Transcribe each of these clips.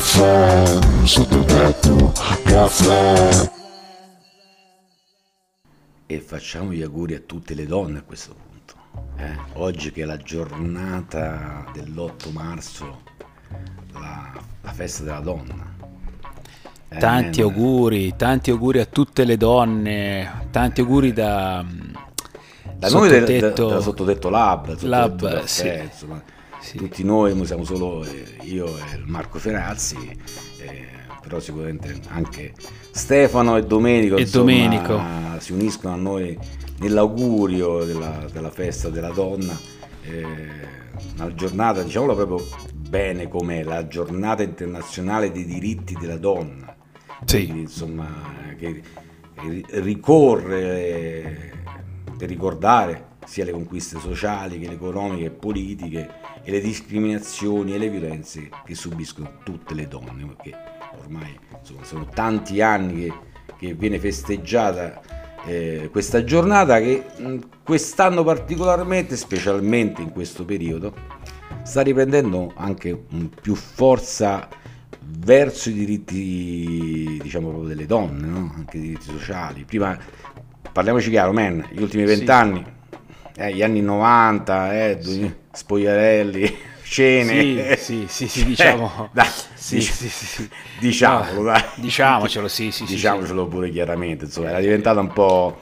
Caffè sotto tetto, caffè. E facciamo gli auguri a tutte le donne a questo punto. eh. Oggi che è la giornata dell'8 marzo, la, la festa della donna. Eh, Tanti auguri, tanti auguri a tutte le donne, tanti auguri da, Da noi del, del, sottotetto- del sottotetto Lab, del Lab, sottotetto caffè, sì. insomma, Sì. tutti noi siamo solo eh, io e Marco Ferazzi, eh, però sicuramente anche Stefano e Domenico, E insomma, Domenico. si uniscono a noi nell'augurio della, della festa della donna, eh, una giornata, diciamolo proprio bene com'è, la giornata internazionale dei diritti della donna. Sì. Quindi, insomma, che ricorre per ricordare sia le conquiste sociali che le economiche e politiche e le discriminazioni e le violenze che subiscono tutte le donne, perché ormai insomma, sono tanti anni che, che viene festeggiata eh, questa giornata che mh, quest'anno particolarmente, specialmente in questo periodo, sta riprendendo anche un più forza verso i diritti, diciamo proprio delle donne, no? anche i diritti sociali. Prima, parliamoci chiaro, man, gli ultimi Sì. Eh, gli anni 90, eh, du- spogliarelli, scene. Sì, sì, sì, sì, diciamo. dai, Sì, sì, sì, sì. Diciamolo, dai. Diciamocelo, sì, sì, sì, Diciamocelo pure chiaramente, insomma, era diventata un po'...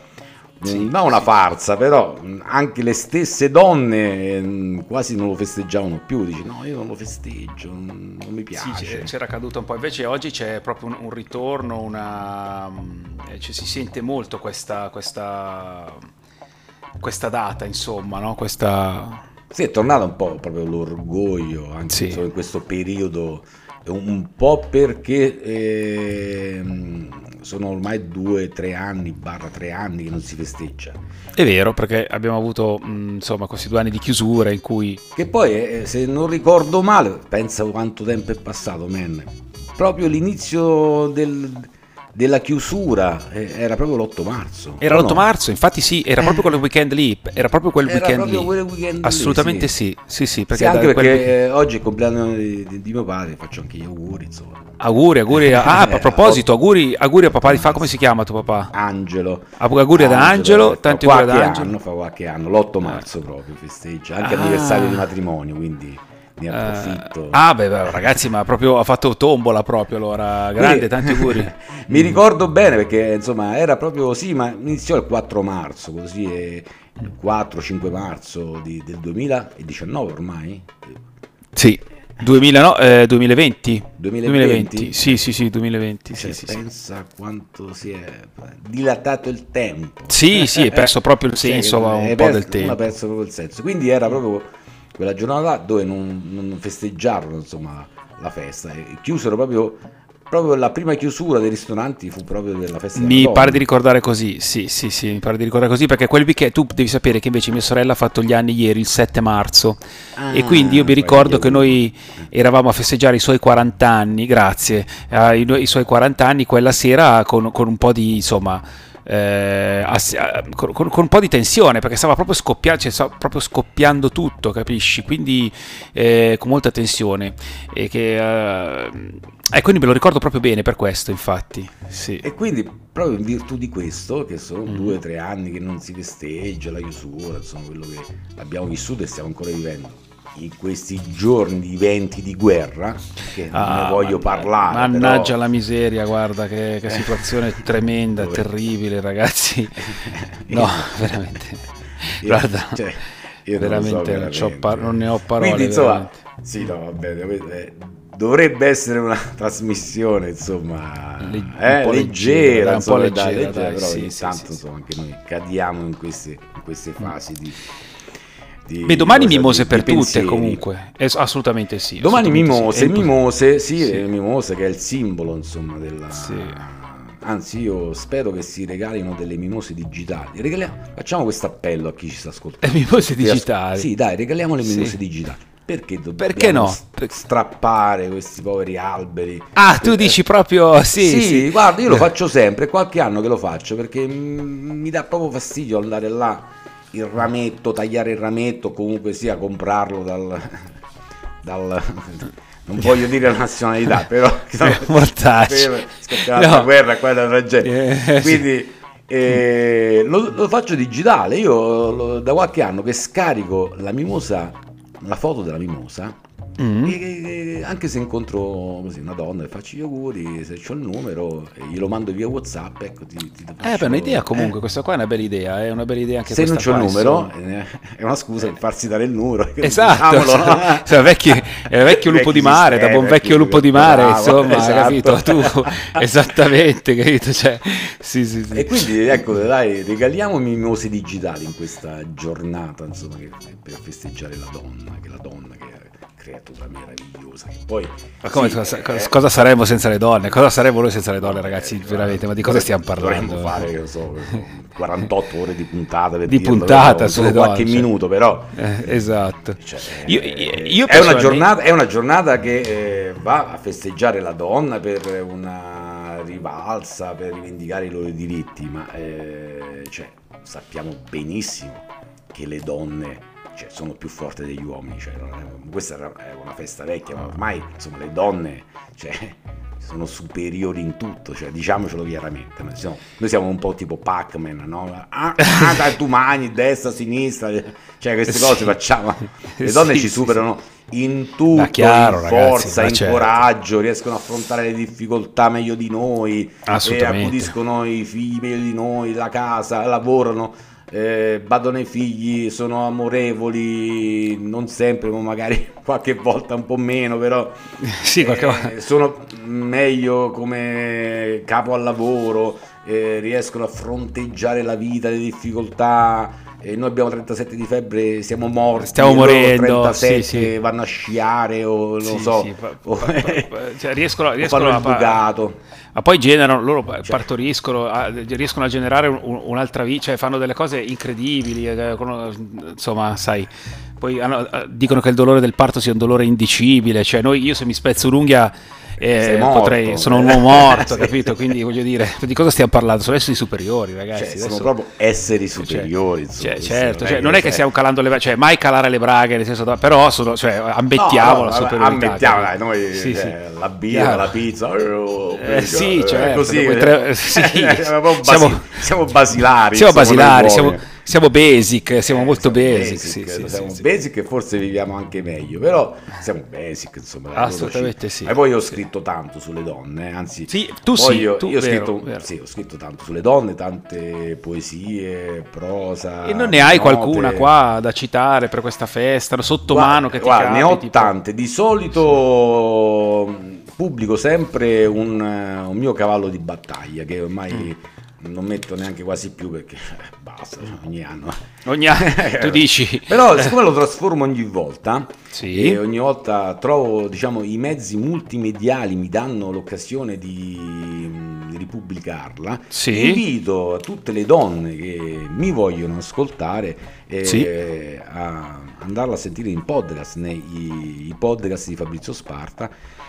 non una farsa, però anche le stesse donne mm, quasi non lo festeggiavano più. Dici, no, io non lo festeggio, non mi Sì, piace. c'era caduto un po', invece oggi c'è proprio un, un ritorno, una, eh, cioè si sente molto questa, questa, questa data, insomma, no? questa... Sì, è tornato un po' proprio l'orgoglio, anche Sì. in questo periodo, un, po' perché ehm, sono ormai due, tre anni, barra tre anni che non si festeggia. È vero, perché abbiamo avuto mm, insomma questi due anni di chiusura in cui... Che poi, eh, se non ricordo male, pensa quanto tempo è passato, man. Proprio l'inizio del- della chiusura eh, era proprio l'8 marzo. Era o l'8 no? marzo, infatti sì, era proprio quel weekend lì, era proprio quel Era weekend proprio lì. quel weekend lì, Assolutamente sì. sì, sì, sì, perché, Sì, anche quel perché weekend- eh, oggi è il compleanno di, di- di mio padre, faccio anche gli auguri, insomma. Auguri, auguri. a- Ah, a proposito, auguri, auguri a papà di fa, come si chiama tuo papà? Angelo. Auguri ad Angelo, fa tanti auguri ad Angelo. anno, fa qualche anno, l'8 marzo proprio festeggia, anche Ah. anniversario di matrimonio, quindi ne approfitto. Eh, ah, beh, beh, ragazzi, ma proprio ha fatto tombola proprio allora. Grande, Quindi- tanti auguri. Mi ricordo bene perché insomma era proprio sì, ma iniziò il 4 marzo, così e il 4-5 marzo di- del 2019 ormai. Sì, 2000, no, eh, 2020. 2020? Sì, sì, sì, 2020. Sì, Cioè, sì, sì. pensa a quanto si è dilatato il tempo. Sì, sì, hai perso proprio il Cioè, senso che un po' perso- del tempo. ha perso proprio il senso. Quindi era proprio quella giornata dove non, non festeggiarono insomma, la festa. E chiusero proprio, proprio la prima chiusura dei ristoranti fu proprio della festa della Mi donna. pare di ricordare così, sì, sì, sì, mi pare di ricordare così perché quel weekend tu devi sapere che invece mia sorella ha fatto gli anni ieri, il 7 marzo, e Ah, quindi io mi ricordo che noi eravamo a festeggiare i suoi 40 anni, grazie, eh, i, i suoi 40 anni quella sera con, con un po' di, insomma, eh, con, con- un po' di tensione perché stava proprio scoppiando, cioè, stava proprio scoppiando tutto, capisci? Quindi eh, con molta tensione. E che, eh, e quindi me lo ricordo proprio bene per questo, infatti. Sì. E quindi proprio in virtù di questo, che sono Mm. due o tre anni che non si festeggia la chiusura, insomma quello che abbiamo vissuto e stiamo ancora vivendo. In questi giorni di venti di guerra, che non Ah, ne voglio man- parlare. Mannaggia però- la miseria, guarda che, che situazione tremenda, terribile, ragazzi. No, veramente. Io- Guarda, cioè, io non so veramente non, c'ho veramente. par- non ne ho parole. Quindi insomma, sì, no, vabbè, eh, dovrebbe essere una trasmissione, insomma, Le- un eh, po' leggera, leggera, un insomma, po' dai, leggera, dai, però sì, ogni sì, tanto, sì, sì. insomma, anche noi cadiamo in queste, in queste fasi di... di- Beh, domani cosa, mimose di- per di tutte pensieri. comunque, Eh, assolutamente sì. Domani assolutamente mimose, sì. Mimose, sì, Sì. eh, mimose che è il simbolo, insomma, della... Sì. Anzi, io spero che si regalino delle mimose digitali. Regaliamo- facciamo questo appello a chi ci sta ascoltando. Le mimose digitali. Sì, dai, regaliamo le mimose digitali. Perché dobbiamo Perché no? st- strappare questi poveri alberi? Ah, tu Eh, dici proprio sì, sì, sì. guarda, io lo faccio sempre, qualche anno che lo faccio perché mi dà proprio fastidio andare là, il rametto, tagliare il rametto, comunque sia comprarlo dal... dal... non voglio dire la nazionalità, però Mortacci. per scoppiare No. la guerra, una tragedia. Eh, Quindi eh, lo, lo faccio digitale. Io lo- da qualche anno che scarico la mimosa, la foto della mimosa. Mm. e- e- anche se incontro così, una donna e faccio gli auguri, se ho il numero, glielo mando via WhatsApp. Ecco, ti, ti Eh, faccio- beh, un'idea comunque, eh. questa qua è una bella idea, è una bella idea anche Se non c'ho il numero, insomma. eh, è una scusa per farsi dare il numero. Esatto, Diciamolo, no? cioè, vecchi- è vecchio lupo di mare, da buon vecchio lupo di mare, bravo, insomma, esatto. capito? Tu, esattamente, capito? Cioè, sì, sì, sì. E quindi ecco, dai, regaliamo mimose digitali in questa giornata, insomma, che- per festeggiare la donna, che la donna che creatura meravigliosa, che poi... Ma come, sì, cosa, eh, cosa- saremmo senza le donne? Cosa saremmo noi senza le donne, ragazzi? Veramente, ma di cosa stiamo parlando? Dovremmo fare, che so, 48 ore di puntata per Di dirlo, puntata però, sulle solo qualche donne, cioè. minuto, però... Eh, esatto. Cioè, Io- eh, io- io è, una giornata, è una giornata che eh, va a festeggiare la donna per una rivalsa, per rivendicare i loro diritti, ma eh, cioè, sappiamo benissimo che le donne cioè, sono più forti degli uomini. Cioè, è- questa era- una festa vecchia, ma ormai insomma, le donne cioè, sono superiori in tutto, cioè, diciamocelo chiaramente. Noi siamo, noi siamo un po' tipo Pac-Man, no? Ah, ah, tu mani, destra, sinistra, cioè queste cose Sì. facciamo. Le donne Sì, ci sì, superano in tutto, chiaro, in ragazzi, forza, ma in certo. coraggio, riescono a affrontare le difficoltà meglio di noi, Assolutamente. e accudiscono i figli meglio di noi, la casa, lavorano, eh, badano ai figli, sono amorevoli, non sempre, ma magari qualche volta un po' meno, però Sì, eh, sono meglio come capo al lavoro, eh, riescono a fronteggiare la vita, le difficoltà. Eh, noi abbiamo 37 di febbre, siamo morti. Stiamo morendo, 37 sì, sì. vanno a sciare o non Sì, so. sì, pa- pa- pa- cioè, riescono, riescono a il bucato. Ma poi generano, loro Cioè. partoriscono, a- riescono a generare un- un- un'altra vita, cioè fanno delle cose incredibili, eh, insomma, sai, poi hanno- eh, dicono che il dolore del parto sia un dolore indicibile, cioè noi, io se mi spezzo un'unghia eh, potrei, sono un uomo morto, Sì. capito? Quindi voglio dire, di cosa stiamo parlando? Sono esseri superiori, ragazzi. Cioè, sono adesso- proprio esseri cioè, superiori. insomma, cioè, questo certo, cioè, non è che cioè- stiamo calando le cioè mai calare le braghe, nel senso, da- però sono, cioè, ammettiamo No, la superiorità. ammettiamo, dai, noi Sì, cioè, sì. la birra, la pizza, oh, Eh, sì, eh, certo, così, dopo i tre- sì. siamo, basi- siamo basilari. Siamo insomma, basilari, siamo. Siamo basic, siamo Eh, molto siamo basic. sì, sì, siamo sì, basic e forse viviamo anche meglio, però siamo basic, insomma. Assolutamente sì. E poi io ho scritto tanto sulle donne, anzi, Sì, tu sì, io, tu, io ho, vero, scritto, vero. sì, ho scritto tanto sulle donne, tante poesie, prosa. E non ne hai note. qualcuna qua da citare per questa festa, sotto Guarda- mano che ti guarda, capi, ne ho tipo- tante. Di solito pubblico sempre un, eh, un mio cavallo di battaglia che ormai Mm. Non metto neanche quasi più perché eh, basta, ogni anno. Ogni anno tu dici. Però siccome lo trasformo ogni volta Sì. e ogni volta trovo, diciamo, i mezzi multimediali mi danno l'occasione di, di ripubblicarla, Sì. invito tutte le donne che mi vogliono ascoltare Sì. a andarla a sentire in podcast, nei podcast di Fabrizio Sparta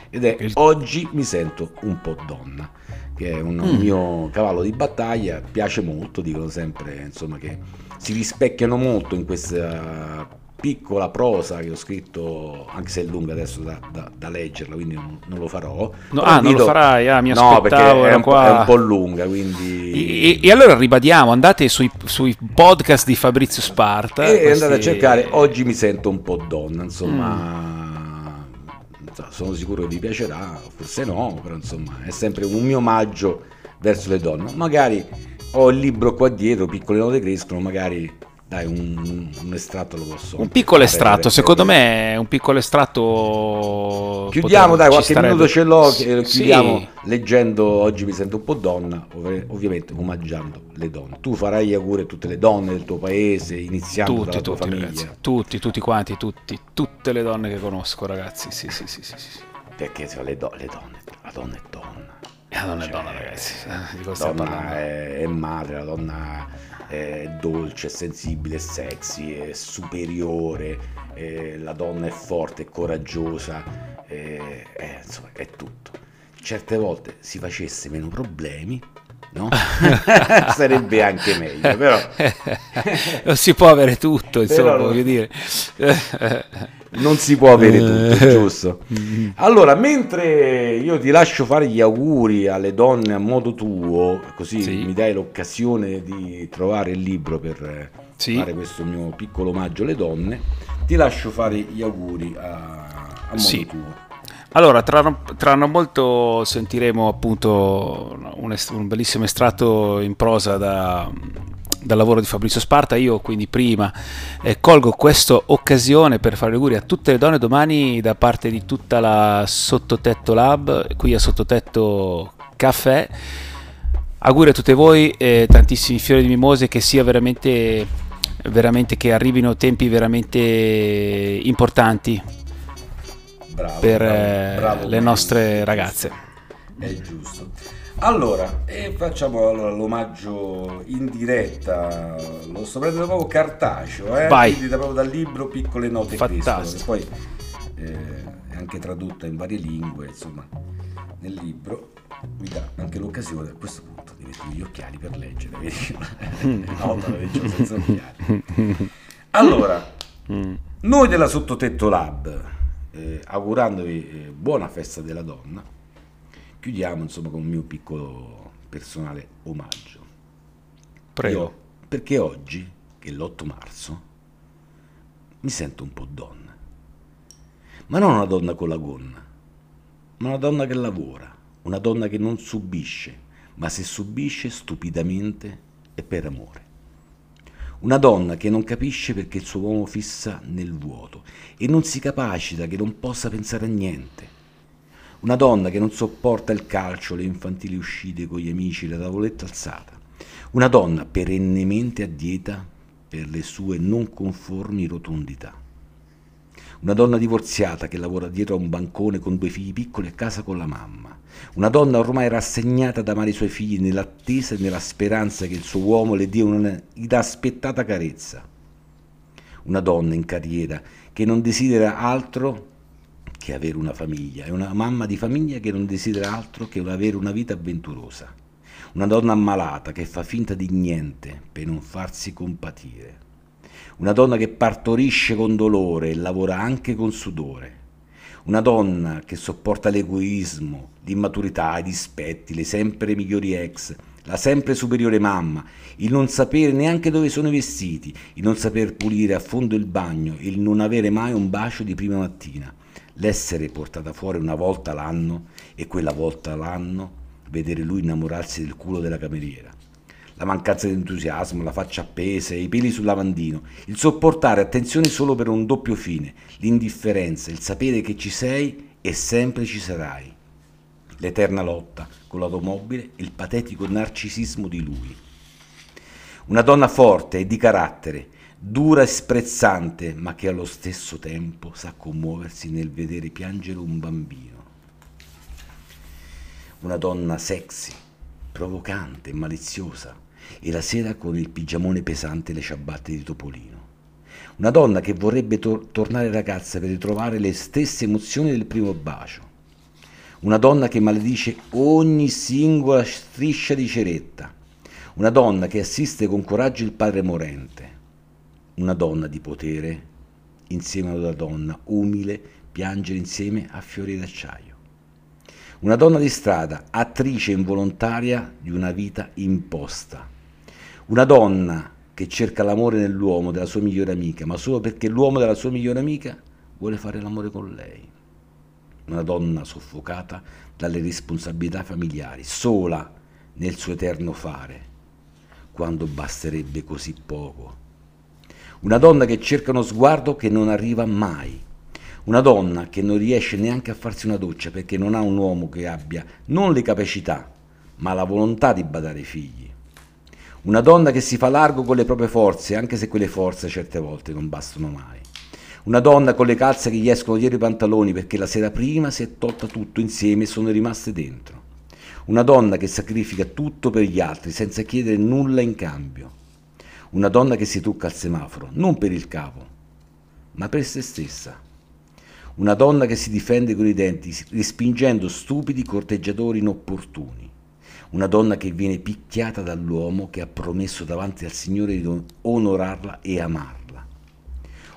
ed è Oggi mi sento un po' donna che è un, un Mm. mio cavallo di battaglia, piace molto, dicono sempre insomma che si rispecchiano molto in questa piccola prosa che ho scritto, anche se è lunga adesso da, da- da leggerla, quindi non, non lo farò. No, ah, non lo farai? Ah, mi No, perché aspettavo, è un, po', qua- è un po' lunga, quindi... E, e allora ribadiamo, andate sui, sui podcast di Fabrizio Sparta. E questi- andate a cercare Oggi mi sento un po' donna, insomma. Mm. Sono sicuro che vi piacerà, forse no, però insomma è sempre un mio omaggio verso le donne. Magari ho il libro qua dietro, piccole note crescono, magari dai un, un estratto lo posso. Un piccolo estratto, secondo me un piccolo estratto... Chiudiamo, dai, qualche starebbe. minuto ce l'ho, Sì. che- chiudiamo leggendo Oggi mi sento un po' donna, ov- ovviamente omaggiando le donne. Tu farai gli auguri a tutte le donne del tuo paese, iniziando Tutti, dalla tua tutti, famiglia. ragazzi. Tutti, tutti quanti, tutti, tutte le donne che conosco, ragazzi. Sì, sì, sì, sì, sì. Perché le, do- le donne, la donna è donna. La donna è Cioè, donna, ragazzi. Eh, Di La cosa donna è, è madre, la donna è dolce, è sensibile, è sexy, è superiore, eh, la donna è forte, è coraggiosa, eh, è, insomma, è tutto. Certe volte si facesse meno problemi, no? Sarebbe anche meglio, però... non si può avere tutto, insomma, Però- voglio dire. Non si può avere tutto, Eh. giusto? Allora, mentre io ti lascio fare gli auguri alle donne a modo tuo, così Sì. mi dai l'occasione di trovare il libro per eh, Sì. fare questo mio piccolo omaggio alle donne, ti lascio fare gli auguri a, a modo Sì. tuo. Allora, tra, tra non molto sentiremo appunto un, est- un bellissimo estratto in prosa da- dal lavoro di Fabrizio Sparta. Io quindi prima eh, colgo questa occasione per fare auguri a tutte le donne domani da parte di tutta la Sottotetto Lab, qui a Sottotetto Caffè. Auguri a tutte voi, eh, tantissimi fiori di mimose, che sia veramente, veramente che arrivino tempi veramente importanti Bravo, per bravo, eh, bravo, le bravo. nostre ragazze. È giusto. Allora, e facciamo allora l'omaggio in diretta, lo sto prendendo proprio cartaceo, eh? Vai. quindi da, proprio dal libro Piccole Note Fantastico. Poi eh, è anche tradutta in varie lingue, insomma, nel libro mi dà anche l'occasione a questo punto di mettere gli occhiali per leggere, vedi? no, la leggo senza occhiali. Allora, Mm. noi della Sottotetto Lab, eh, augurandovi eh, buona festa della donna, chiudiamo insomma con un mio piccolo personale omaggio. Prego. Io, perché oggi, che è l'8 marzo, mi sento un po' donna. Ma non una donna con la gonna, ma una donna che lavora, una donna che non subisce, ma se subisce stupidamente è per amore. Una donna che non capisce perché il suo uomo fissa nel vuoto e non si capacita che non possa pensare a niente. Una donna che non sopporta il calcio, le infantili uscite con gli amici, la tavoletta alzata. Una donna perennemente a dieta per le sue non conformi rotondità. Una donna divorziata che lavora dietro a un bancone con due figli piccoli a casa con la mamma. Una donna ormai rassegnata ad amare i suoi figli nell'attesa e nella speranza che il suo uomo le dia una inaspettata carezza. Una donna in carriera che non desidera altro che avere una famiglia, è una mamma di famiglia che non desidera altro che avere una vita avventurosa. Una donna ammalata che fa finta di niente per non farsi compatire. Una donna che partorisce con dolore e lavora anche con sudore. Una donna che sopporta l'egoismo, l'immaturità, i dispetti, le sempre migliori ex, la sempre superiore mamma, il non sapere neanche dove sono i vestiti, il non saper pulire a fondo il bagno, il non avere mai un bacio di prima mattina, l'essere portata fuori una volta l'anno e quella volta l'anno vedere lui innamorarsi del culo della cameriera. La mancanza di entusiasmo, la faccia appesa, i peli sul lavandino, il sopportare attenzioni solo per un doppio fine, l'indifferenza, il sapere che ci sei e sempre ci sarai. L'eterna lotta con l'automobile e il patetico narcisismo di lui. Una donna forte e di carattere, dura e sprezzante, ma che allo stesso tempo sa commuoversi nel vedere piangere un bambino. Una donna sexy, provocante e maliziosa, e la sera con il pigiamone pesante e le ciabatte di Topolino. Una donna che vorrebbe tor- tornare ragazza per ritrovare le stesse emozioni del primo bacio. Una donna che maledice ogni singola striscia di ceretta. Una donna che assiste con coraggio il padre morente. Una donna di potere insieme ad una donna umile piangere insieme a fiori d'acciaio. Una donna di strada, attrice involontaria di una vita imposta. Una donna che cerca l'amore nell'uomo della sua migliore amica, ma solo perché l'uomo della sua migliore amica vuole fare l'amore con lei. Una donna soffocata dalle responsabilità familiari, sola nel suo eterno fare, quando basterebbe così poco. Una donna che cerca uno sguardo che non arriva mai. Una donna che non riesce neanche a farsi una doccia perché non ha un uomo che abbia non le capacità, ma la volontà di badare ai figli. Una donna che si fa largo con le proprie forze, anche se quelle forze certe volte non bastano mai. Una donna con le calze che gli escono dietro i pantaloni perché la sera prima si è tolta tutto insieme e sono rimaste dentro. Una donna che sacrifica tutto per gli altri senza chiedere nulla in cambio. Una donna che si trucca al semaforo, non per il capo, ma per se stessa. Una donna che si difende con i denti, respingendo stupidi corteggiatori inopportuni. Una donna che viene picchiata dall'uomo che ha promesso davanti al Signore di onorarla e amarla.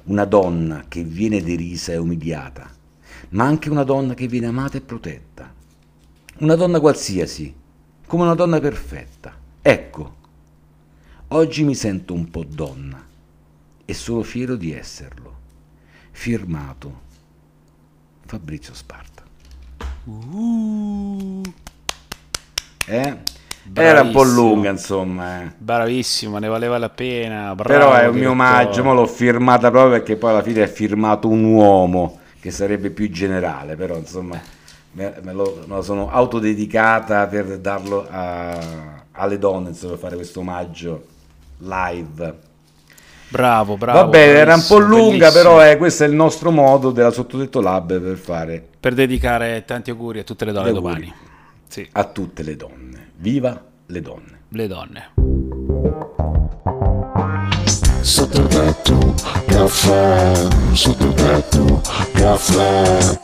una donna che viene derisa e umiliata, ma anche una donna che viene amata e protetta. Una donna qualsiasi, come una donna perfetta. Ecco, oggi mi sento un po' donna e sono fiero di esserlo. Firmato Fabrizio Sparta. Uh, Eh? Era un po' lunga, insomma. eh. bravissimo, ne valeva la pena. bravo, Però è un mio omaggio, ma l'ho firmata proprio perché poi alla fine è firmato un uomo che sarebbe più generale, però insomma me, me lo, me lo sono autodedicata per darlo a- alle donne, insomma, per fare questo omaggio live. Bravo, bravo. Vabbè, era un po' lunga, bellissimo. però eh, questo è il nostro modo della Sottotetto Lab per fare Per dedicare tanti auguri a tutte le donne domani. Sì, a tutte le donne. Viva le donne! le donne. Sottotetto, caffè, sottotetto, caffè.